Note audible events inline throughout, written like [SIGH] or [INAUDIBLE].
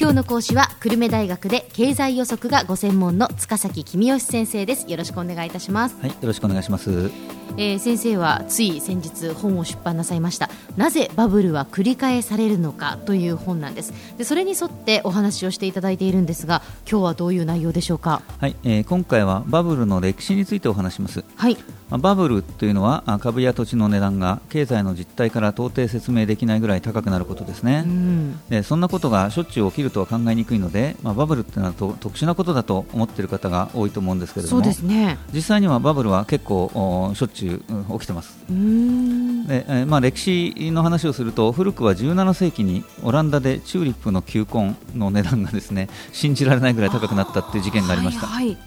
今日の講師は久留米大学で経済予測がご専門の塚崎公義先生です。よろしくお願いいたします。はいよろしくお願いします。えー、先生はつい先日本を出版なさいました。なぜバブルは繰り返されるのかという本なんです。でそれに沿ってお話をしていただいているんですが今日はどういう内容でしょうか？はい、えー、今回はバブルの歴史についてお話します。はい。まあ、バブルというのは株や土地の値段が経済の実態から到底説明できないぐらい高くなることですね、うん、でそんなことがしょっちゅう起きるとは考えにくいので、まあ、バブルというのはと特殊なことだと思っている方が多いと思うんですけれどもそうです、ね、実際にはバブルは結構しょっちゅう起きてます。でえまあ、歴史の話をすると古くは17世紀にオランダでチューリップの球根の値段がですね信じられないぐらい高くなったという事件がありました。はいはい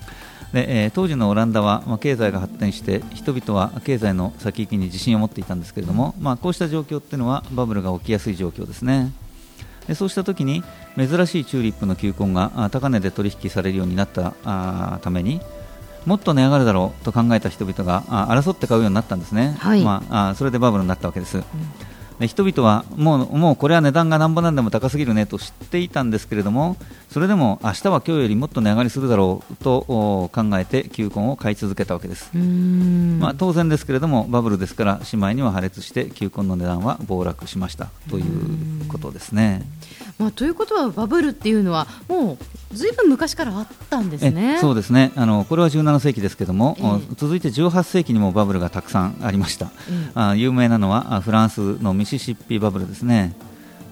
でえー、当時のオランダは、まあ、経済が発展して人々は経済の先行きに自信を持っていたんですけれども、まあ、こうした状況っていうのはバブルが起きやすい状況ですねでそうした時に珍しいチューリップの球根が高値で取引されるようになったあためにもっと値上がるだろうと考えた人々が争って買うようになったんですね、はい、まあ、それでバブルになったわけです。うんで人々はもうもうこれは値段がなんぼなんでも高すぎるねと知っていたんですけれどもそれでも明日は今日よりもっと値上がりするだろうと考えて球根を買い続けたわけです、まあ、当然ですけれどもバブルですからしまいには破裂して球根の値段は暴落しましたということですね。まあ、ということはバブルっていうのはもうずいぶん昔からあったんですね。そうですね。あのこれは17世紀ですけども、えー、続いて18世紀にもバブルがたくさんありました、えー、あ有名なのはフランスのミシシッピバブルですね。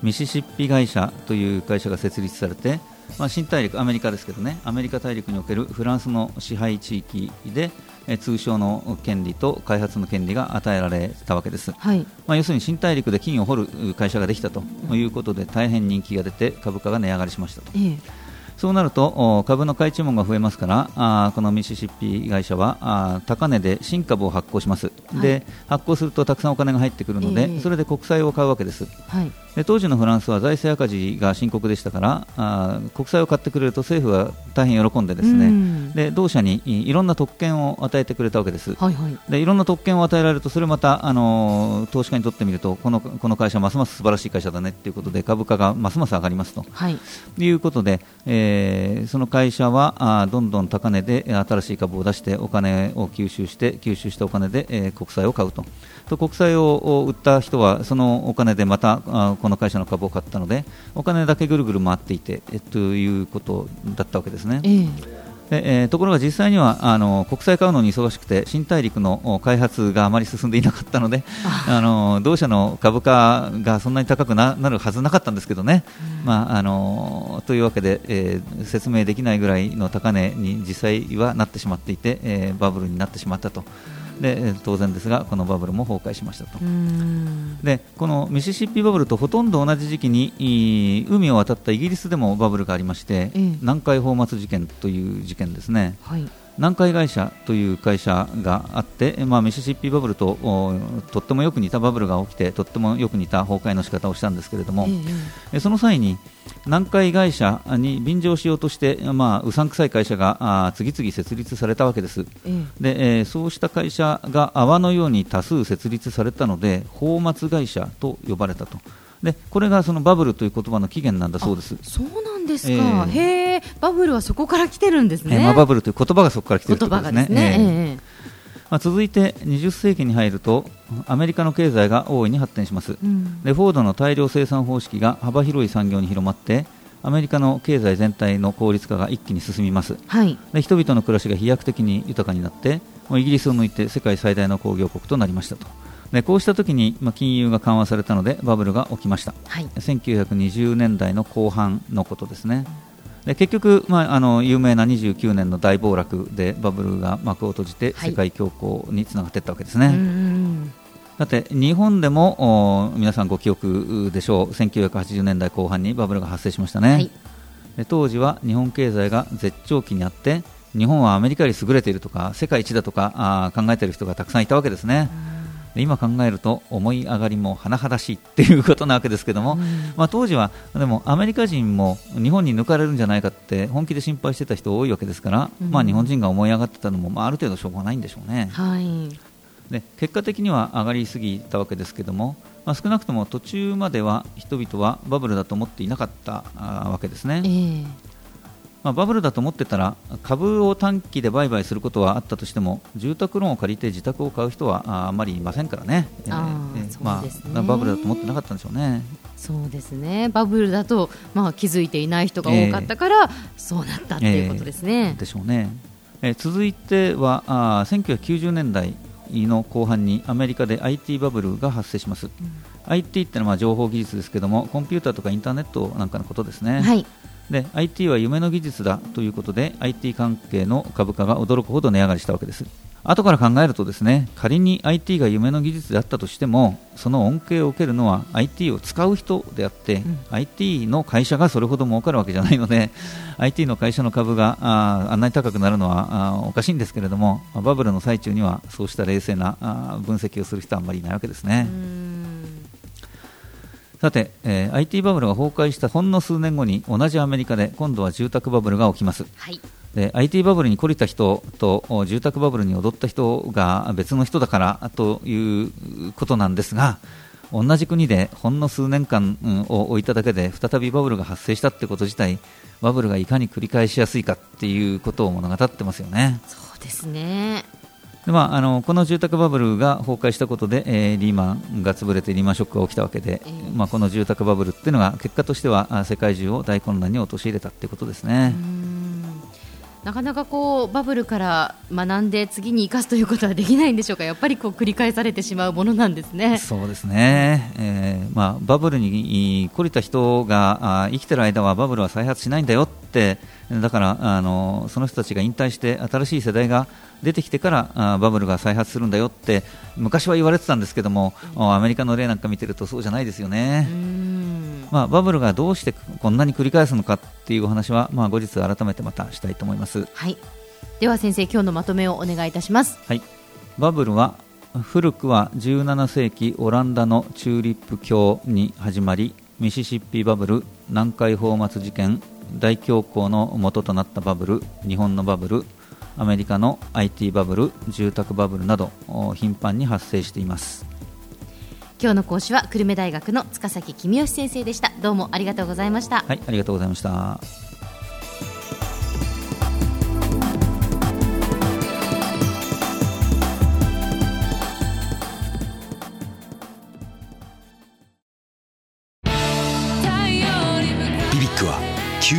ミシシッピ会社という会社が設立されてまあ、新大陸、アメリカですけどね、アメリカ大陸におけるフランスの支配地域で、え通商の権利と開発の権利が与えられたわけです、はい、まあ、要するに新大陸で金を掘る会社ができたということで、大変人気が出て株価が値上がりしましたと。ええそうなると株の買い注文が増えますからあこのミシシッピ会社はあ高値で新株を発行します、はい、で発行するとたくさんお金が入ってくるので、えー、それで国債を買うわけです、はい、で当時のフランスは財政赤字が深刻でしたからあ国債を買ってくれると政府は大変喜んでですねで同社にいろんな特権を与えてくれたわけです、はいはい、でいろんな特権を与えられるとそれまたあの投資家にとってみるとこのこの会社ますます素晴らしい会社だねということで株価がますます上がりますと、はい、いうことで、えーえー、その会社はあどんどん高値で新しい株を出してお金を吸収して吸収したお金で、えー、国債を買うとと国債を売った人はそのお金でまたあこの会社の株を買ったのでお金だけぐるぐる回っていて、えということだったわけですね。えーでえー、ところが実際にはあの国債買うのに忙しくて新大陸の開発があまり進んでいなかったのであ。の同社の株価がそんなに高くなるはずなかったんですけどね、まあ、あのというわけで、えー、説明できないぐらいの高値に実際はなってしまっていて、えー、バブルになってしまったと。で当然ですがこのバブルも崩壊しましたと。でこのミシシッピバブルとほとんど同じ時期に海を渡ったイギリスでもバブルがありまして、ええ、南海放末事件という事件ですね、はい、南海会社という会社があって、まあ、ミシシッピバブルととってもよく似たバブルが起きてとってもよく似た崩壊の仕方をしたんですけれども、えその際に南海会社に便乗しようとして、まあ、うさんくさい会社が次々設立されたわけです、でえー、そうした会社が泡のように多数設立されたので泡沫会社と呼ばれたと。でこれがそのバブルという言葉の起源なんだそうです。そうですか？えー、へえ、バブルはそこから来てるんですね。えー、まあバブルという言葉がそこから来てるということですね。すね。えー、まあ、続いて20世紀に入るとアメリカの経済が大いに発展します、うん、でフォードの大量生産方式が幅広い産業に広まってアメリカの経済全体の効率化が一気に進みます、はい、で人々の暮らしが飛躍的に豊かになってイギリスを抜いて世界最大の工業国となりましたとでこうした時に、まあ、金融が緩和されたのでバブルが起きました、はい、1920年代の後半のことですね。で結局、まあ、あの有名な29年の大暴落でバブルが幕を閉じて世界恐慌につながっていったわけですね。だって日本でも皆さんご記憶でしょう。1980年代後半にバブルが発生しましたね、はい、で当時は日本経済が絶頂期にあって日本はアメリカより優れているとか世界一だとかあ考えている人がたくさんいたわけですね。今考えると思い上がりも甚だしいっていうことなわけですけども、うん、まあ、当時はでもアメリカ人も日本に抜かれるんじゃないかって本気で心配してた人多いわけですから、うん、まあ、日本人が思い上がってたのも、まあ、ある程度しょうがないんでしょうね。はい、で結果的には上がりすぎたわけですけども、まあ、少なくとも途中までは人々はバブルだと思っていなかったわけですね。えーまあ、バブルだと思ってたら株を短期で売買することはあったとしても住宅ローンを借りて自宅を買う人はあまりいませんからね、えー、まあ、バブルだと思ってなかったんでしょうね。そうですね。バブルだと、まあ、気づいていない人が多かったから、えー、そうなったっていうことですね。えー、でしょうね、えー、続いてはあ1990年代の後半にアメリカで IT バブルが発生します、うん、IT ってのは情報技術ですけどもコンピューターとかインターネットなんかのことですね、はい、で IT は夢の技術だということで IT 関係の株価が驚くほど値上がりしたわけです。後から考えるとですね仮に IT が夢の技術であったとしてもその恩恵を受けるのは IT を使う人であって、うん、IT の会社がそれほど儲かるわけじゃないので [LAUGHS] IT の会社の株がああんなに高くなるのはあおかしいんですけれどもバブルの最中にはそうした冷静なあ分析をする人はあまりいないわけですね。さて、えー、IT バブルが崩壊したほんの数年後に同じアメリカで今度は住宅バブルが起きます、はい、で IT バブルに懲りた人と住宅バブルに踊った人が別の人だからということなんですが同じ国でほんの数年間を置いただけで再びバブルが発生したってこと自体バブルがいかに繰り返しやすいかっていうことを物語ってますよね。そうですねでまあ、あのこの住宅バブルが崩壊したことで、えー、リーマンが潰れてリーマンショックが起きたわけで、えー、まあ、この住宅バブルっていうのが結果としては世界中を大混乱に陥れたっていうことですね。なかなかこうバブルから学んで次に生かすということはできないんでしょうか、やっぱりこう繰り返されてしまうものなんですね。そうですね、えーまあ、バブルに懲りた人があ生きてる間はバブルは再発しないんだよってだからあのその人たちが引退して新しい世代が出てきてからあバブルが再発するんだよって昔は言われてたんですけども、うん、アメリカの例なんか見てるとそうじゃないですよね。まあ、バブルがどうしてこんなに繰り返すのかっていうお話は、まあ、後日改めてまたしたいと思います。はい、では先生今日のまとめをお願いいたします。はい、バブルは古くは17世紀オランダのチューリップ橋に始まりミシシッピバブル南海放末事件大恐慌の元となったバブル日本のバブルアメリカの IT バブル住宅バブルなど頻繁に発生しています。今日の講師は久留米大学の塚崎公義先生でした。どうもありがとうございました。はいありがとうございました